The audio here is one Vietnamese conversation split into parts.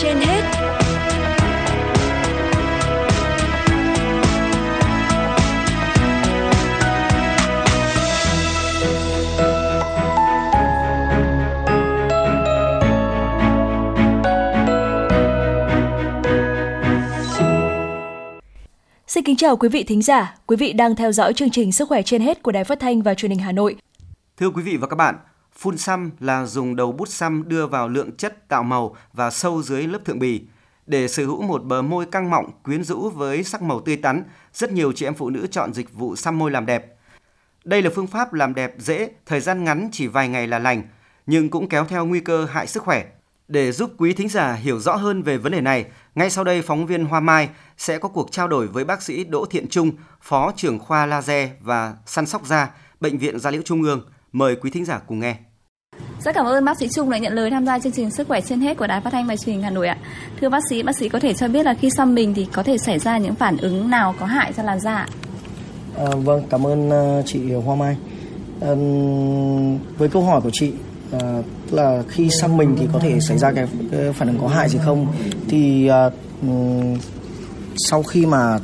trên hết Xin kính chào quý vị thính giả, quý vị đang theo dõi chương trình Sức khỏe trên hết của Đài Phát thanh và Truyền hình Hà Nội. Thưa quý vị và các bạn, phun xăm là dùng đầu bút xăm đưa vào lượng chất tạo màu và sâu dưới lớp thượng bì. Để sở hữu một bờ môi căng mọng, quyến rũ với sắc màu tươi tắn, rất nhiều chị em phụ nữ chọn dịch vụ xăm môi làm đẹp. Đây là phương pháp làm đẹp dễ, thời gian ngắn chỉ vài ngày là lành, nhưng cũng kéo theo nguy cơ hại sức khỏe. Để giúp quý thính giả hiểu rõ hơn về vấn đề này, ngay sau đây phóng viên Hoa Mai sẽ có cuộc trao đổi với bác sĩ Đỗ Thiện Trung, Phó trưởng khoa laser và săn sóc da, Bệnh viện Gia Liễu Trung ương. Mời quý thính giả cùng nghe. Rất cảm ơn bác sĩ Trung đã nhận lời tham gia chương trình Sức khỏe trên hết của Đài Phát thanh và Truyền hình Hà Nội ạ. Thưa bác sĩ, bác sĩ có thể cho biết là khi xăm mình thì có thể xảy ra những phản ứng nào có hại cho làn da À, vâng, cảm ơn uh, chị Hoa Mai. À, với câu hỏi của chị à, là khi xăm mình thì có thể xảy ra cái, cái phản ứng có hại gì không? Thì à, sau khi mà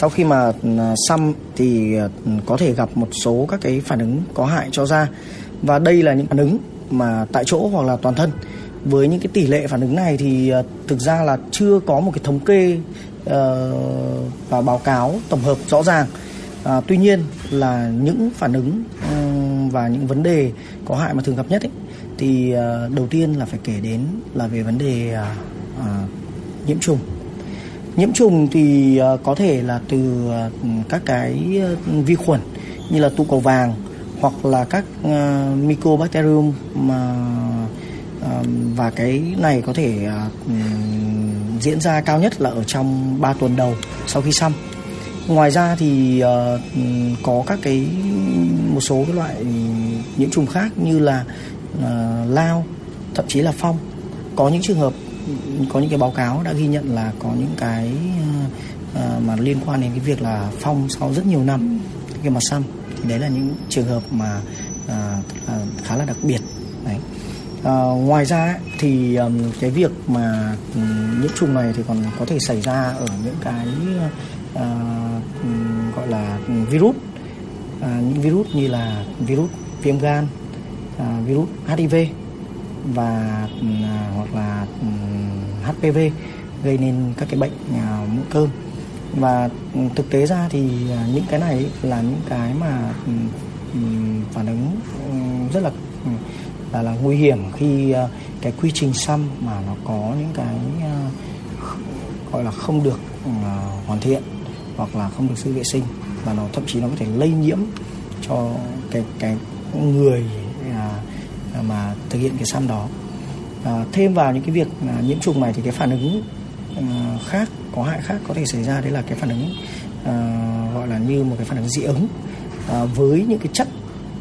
sau khi mà à, xăm thì à, có thể gặp một số các cái phản ứng có hại cho da. Và đây là những phản ứng mà tại chỗ hoặc là toàn thân. Với những cái tỷ lệ phản ứng này thì à, thực ra là chưa có một cái thống kê uh, và báo cáo tổng hợp rõ ràng. À, tuy nhiên là những phản ứng um, và những vấn đề có hại mà thường gặp nhất ấy, thì uh, đầu tiên là phải kể đến là về vấn đề uh, uh, nhiễm trùng nhiễm trùng thì ờ, có thể là từ ờ, các cái ờ, vi khuẩn như là tụ cầu vàng hoặc là các mycobacterium mà và cái này có thể diễn ra cao nhất là ở trong 3 tuần đầu sau khi xăm. Ngoài ra thì có các cái một số cái loại nhiễm trùng khác như là lao, thậm chí là phong. Có những trường hợp có những cái báo cáo đã ghi nhận là có những cái ờ, ờ, mà liên quan đến cái việc là phong sau rất nhiều năm. Cái mặt xăm thì đấy là những trường hợp mà à, khá là đặc biệt đấy. À, ngoài ra thì um, cái việc mà um, nhiễm trùng này thì còn có thể xảy ra ở những cái uh, um, gọi là ừ, virus. À, những virus như là virus viêm gan à, virus HIV và ừ, à, hoặc là ừ, HPV gây nên các cái bệnh à, mụn cơm. Và ừ, thực tế ra thì à, những cái này là những cái mà phản ứng rất là là, là nguy hiểm khi cái quy trình xăm mà nó có những cái gọi là không được hoàn thiện hoặc là không được sự vệ sinh. Và nó thậm chí nó có thể lây nhiễm cho cái cái người thực hiện cái xăm đó. À, thêm vào những cái việc à, nhiễm trùng này thì cái phản ứng à, khác có hại khác có thể xảy ra đấy là cái phản ứng à, gọi là như một cái phản ứng dị ứng à, với những cái chất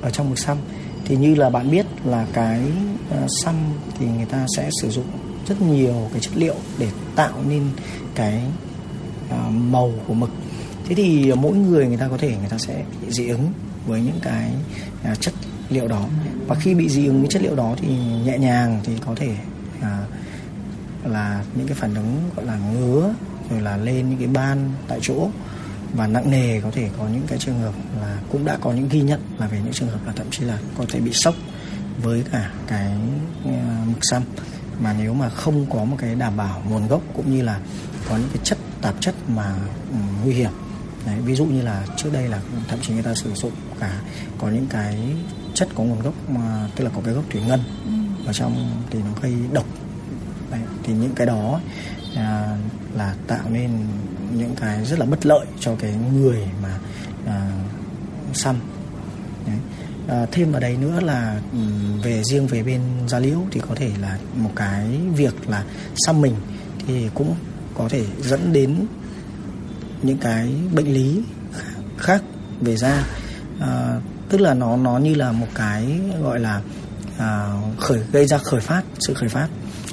ở trong mực xăm. Thì như là bạn biết là cái à, xăm thì người ta sẽ sử dụng rất nhiều cái chất liệu để tạo nên cái à, màu của mực. Thế thì mỗi người người ta có thể người ta sẽ bị dị ứng với những cái à, chất liệu đó. Và khi bị dị ứng với chất liệu đó thì nhẹ nhàng thì có thể à, là những cái phản ứng gọi là ngứa rồi là lên những cái ban tại chỗ. Và nặng nề có thể có những cái trường hợp là cũng đã có những ghi nhận là về những trường hợp là thậm chí là có thể bị sốc với cả cái à, mực xăm. Mà nếu mà không có một cái đảm bảo nguồn gốc cũng như là có những cái chất tạp chất mà ừ, nguy hiểm Đấy, ví dụ như là trước đây là thậm chí người ta sử dụng cả có những cái chất có nguồn gốc mà tức là có cái gốc thủy ngân ừ. ở trong thì nó gây độc Đấy, thì những cái đó à, là tạo nên những cái rất là bất lợi cho cái người mà à, xăm Đấy. À, thêm vào đấy nữa là về riêng về bên da liễu thì có thể là một cái việc là xăm mình thì cũng có thể dẫn đến những cái bệnh lý khác về da. À, tức là nó nó như là một cái gọi là à, khởi gây ra khởi phát sự khởi phát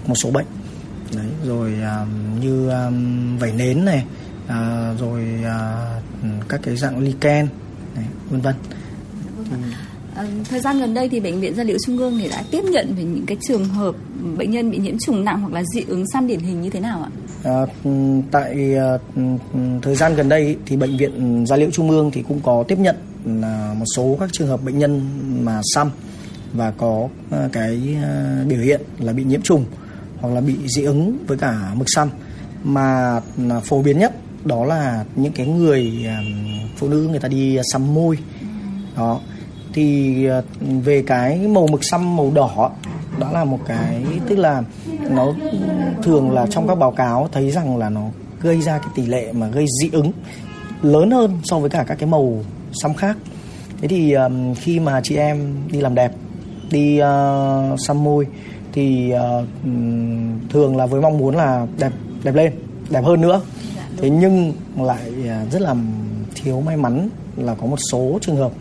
một số bệnh. Đấy rồi um, như um, vẩy nến này uh, rồi uh, các cái dạng lichen này vân vân À, thời gian gần đây thì bệnh viện gia liễu trung ương thì đã tiếp nhận về những cái trường hợp bệnh nhân bị nhiễm trùng nặng hoặc là dị ứng xăm điển hình như thế nào ạ? À, ừ, tại à, ừ, ừ, thời gian gần đây thì bệnh viện gia liễu trung ương thì cũng có tiếp nhận là một số các trường hợp bệnh nhân mà xăm và có à, cái à, biểu hiện là bị nhiễm trùng hoặc là bị dị ứng với cả mực xăm. Mà à, phổ biến nhất đó là những cái người phụ nữ người ta đi xăm môi. Đó thì à, về cái màu mực xăm màu đỏ đó là một cái tức là nó thường là trong các báo cáo thấy rằng là nó gây ra cái tỷ lệ mà gây dị ứng lớn hơn so với cả các cái màu xăm khác. Thế thì um, khi mà chị em đi làm đẹp đi uh, xăm môi thì uh, thường là với mong muốn là đẹp đẹp lên đẹp hơn nữa. Thế nhưng lại rất là thiếu may mắn là có một số trường hợp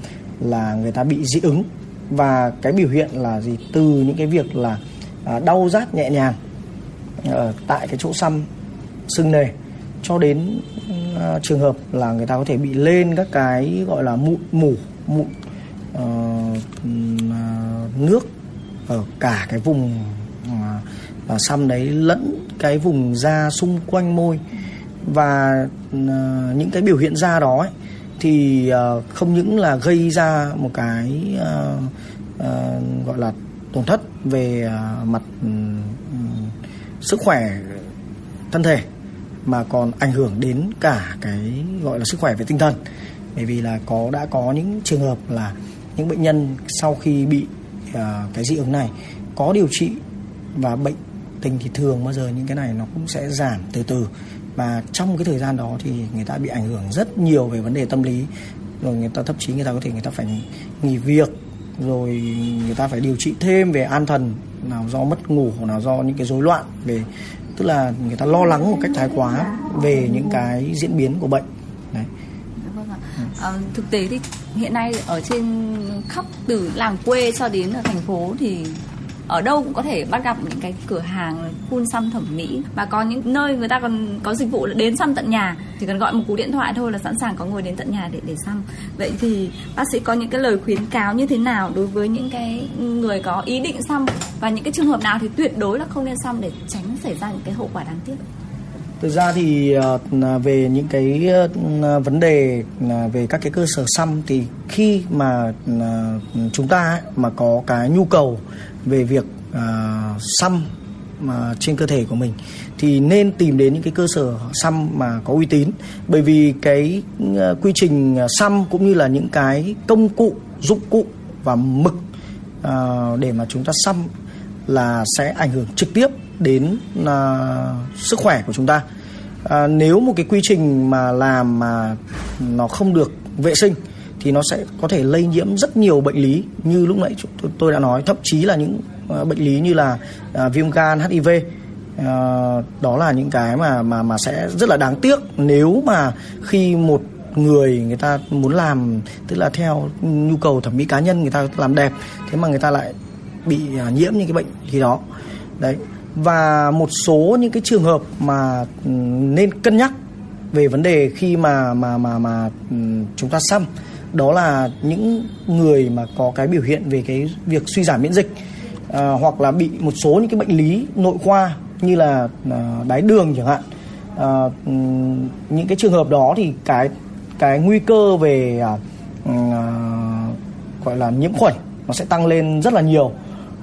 là người ta bị dị ứng. Và cái biểu hiện là gì? Từ những cái việc là à, đau rát nhẹ nhàng ở tại cái chỗ xăm sưng nề cho đến uh, trường hợp là người ta có thể bị lên các cái gọi là mụn mủ mụn uh, nước ở cả cái vùng uh, xăm đấy lẫn cái vùng da xung quanh môi. Và uh, những cái biểu hiện da đó ấy, thì uh, không những là gây ra một cái uh, uh, gọi là tổn thất về uh, mặt um, sức khỏe thân thể mà còn ảnh hưởng đến cả cái gọi là sức khỏe về tinh thần. Bởi vì là có đã có những trường hợp là những bệnh nhân sau khi bị uh, cái dị ứng này có điều trị và bệnh tình thì thường bao giờ những cái này nó cũng sẽ giảm từ từ và trong cái thời gian đó thì người ta bị ảnh hưởng rất nhiều về vấn đề tâm lý. Rồi người ta thậm chí người ta có thể người ta phải nghỉ việc rồi người ta phải điều trị thêm về an thần nào do mất ngủ hoặc nào do những cái rối loạn về tức là người ta lo lắng một cách thái quá về những cái diễn biến của bệnh. Đấy. À, thực tế thì hiện nay ở trên khắp từ làng quê cho đến ở thành phố thì ở đâu cũng có thể bắt gặp những cái cửa hàng phun xăm thẩm mỹ. Và có những nơi người ta còn có dịch vụ là đến xăm tận nhà. Chỉ cần gọi một cú điện thoại thôi là sẵn sàng có người đến tận nhà để để xăm. Vậy thì bác sĩ có những cái lời khuyến cáo như thế nào đối với những cái người có ý định xăm? Và những cái trường hợp nào thì tuyệt đối là không nên xăm để tránh xảy ra những cái hậu quả đáng tiếc? Thực ra thì ờ, về những cái vấn đề về các cái cơ sở xăm thì khi mà chúng ta mà có cái nhu cầu về việc à, xăm mà trên cơ thể của mình thì nên tìm đến những cái cơ sở xăm mà có uy tín. Bởi vì cái à, quy trình à, xăm cũng như là những cái công cụ dụng cụ và mực để mà chúng ta xăm là sẽ ảnh hưởng trực tiếp đến à, sức khỏe của chúng ta. À, nếu một cái quy trình mà làm mà nó không được vệ sinh thì nó sẽ có thể lây nhiễm rất nhiều bệnh lý như lúc nãy tôi đã nói. Thậm chí là những ờ, bệnh lý như là ờ, viêm gan HIV ờ, đó là những cái mà mà mà sẽ rất là đáng tiếc. Nếu mà khi một người người ta muốn làm, tức là theo nhu cầu thẩm mỹ cá nhân người ta làm đẹp, thế mà người ta lại bị nhiễm những cái bệnh gì đó. Đấy. Và một số những cái trường hợp mà ừ, nên cân nhắc về vấn đề khi mà mà mà mà ừ, chúng ta xăm đó là những người mà có cái biểu hiện về cái việc suy giảm miễn dịch à, hoặc là bị một số những cái bệnh lý nội khoa như là à, đái đường chẳng hạn. À, ừ, những cái trường hợp đó thì cái cái nguy cơ về à, ừ, à, gọi là nhiễm khuẩn nó sẽ tăng lên rất là nhiều.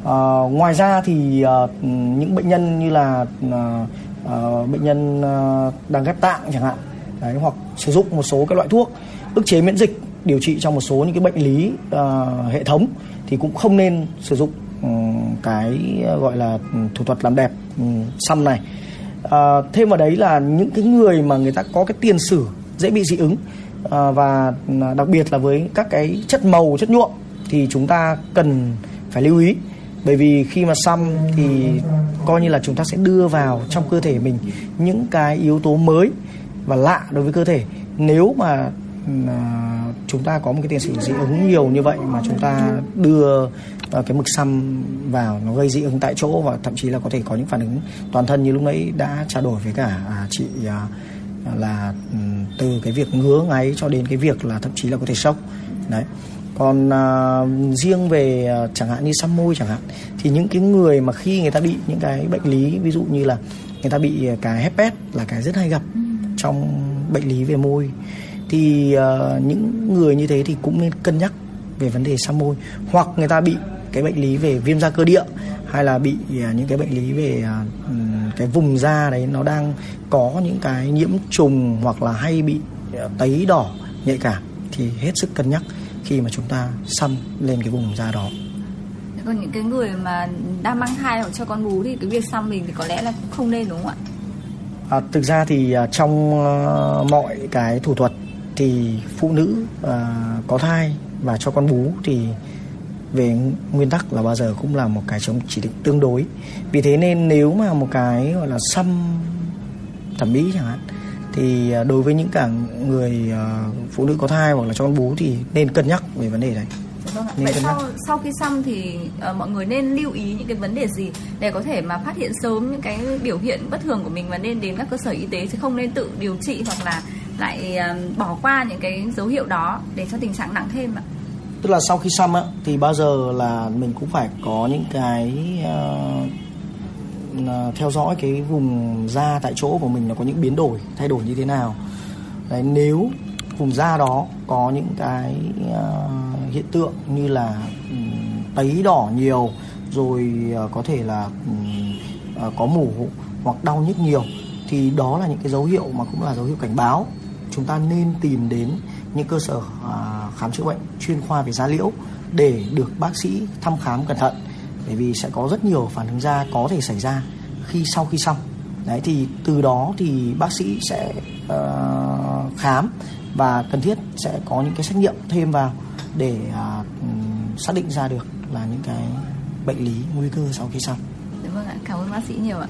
Uh, ngoài ra thì uh, những bệnh nhân như là uh, bệnh nhân uh, đang ghép tạng chẳng hạn đấy, hoặc sử dụng một số các loại thuốc ức chế miễn dịch điều trị trong một số những cái bệnh lý uh, hệ thống thì cũng không nên sử dụng um, cái ờ, gọi là ừ, thủ thuật làm đẹp um, xăm này. Uh, thêm vào đấy là những cái người mà người ta có cái tiền sử dễ bị dị ứng uh, và đặc biệt là với các cái chất màu chất nhuộm thì chúng ta cần phải lưu ý. Bởi vì khi mà xăm thì coi như là chúng ta sẽ đưa vào trong cơ thể mình những cái yếu tố mới và lạ đối với cơ thể. Nếu mà à, chúng ta có một cái tiền sử dị ứng nhiều như vậy mà chúng ta đưa ờ, cái mực xăm vào nó gây dị ứng tại chỗ và thậm chí là có thể có những phản ứng toàn thân như lúc nãy đã trao đổi với cả à, chị à, là ừ, từ cái việc ngứa ngáy cho đến cái việc là thậm chí là có thể sốc. Đấy. Còn à, riêng về à, chẳng hạn như xăm môi chẳng hạn thì những cái người mà khi người ta bị những cái bệnh lý ví dụ như là người ta bị à, cái herpes là cái rất hay gặp trong bệnh lý về môi thì uh, những người như thế thì cũng nên cân nhắc về vấn đề xăm môi. Hoặc người ta bị cái bệnh lý về viêm da cơ địa hay là bị uh, những cái bệnh lý về uh, cái vùng da đấy nó đang có những cái nhiễm trùng hoặc là hay bị uh, tấy đỏ nhạy cảm thì hết sức cân nhắc khi mà chúng ta xăm lên cái vùng da đó. Còn những cái người mà đang mang thai hoặc cho con bú thì cái việc xăm mình thì có lẽ là không nên đúng không ạ? À, thực ra thì trong uh, mọi cái thủ thuật thì phụ nữ uh, có thai và cho con bú thì về nguyên tắc là bao giờ cũng là một cái chống chỉ định tương đối. Vì thế nên nếu mà một cái gọi là xăm thẩm mỹ chẳng hạn thì đối với những cả người uh, phụ nữ có thai hoặc là cho con bú thì nên cân nhắc về vấn đề đấy. Vâng ạ. Vậy sau sau khi xăm thì uh, mọi người nên lưu ý những cái vấn đề gì để có thể mà phát hiện sớm những cái biểu hiện bất thường của mình và nên đến các cơ sở y tế chứ không nên tự điều trị hoặc là lại bỏ qua những cái dấu hiệu đó để cho tình trạng nặng thêm ạ. Tức là sau khi xăm á thì bao giờ là mình cũng phải có những cái uh, theo dõi cái vùng da tại chỗ của mình nó có những biến đổi thay đổi như thế nào. Đấy, nếu vùng da đó có những cái uh, hiện tượng như là um, tấy đỏ nhiều rồi uh, có thể là um, uh, có mủ hoặc đau nhức nhiều thì đó là những cái dấu hiệu mà cũng là dấu hiệu cảnh báo chúng ta nên tìm đến những cơ sở à, khám chữa bệnh chuyên khoa về da liễu để được bác sĩ thăm khám cẩn thận bởi vì sẽ có rất nhiều phản ứng da có thể xảy ra khi sau khi xong đấy thì từ đó thì bác sĩ sẽ uh, khám và cần thiết sẽ có những cái xét nghiệm thêm vào để uh, xác định ra được là những cái bệnh lý nguy cơ sau khi xong. Dạ vâng ạ, cảm ơn bác sĩ nhiều ạ.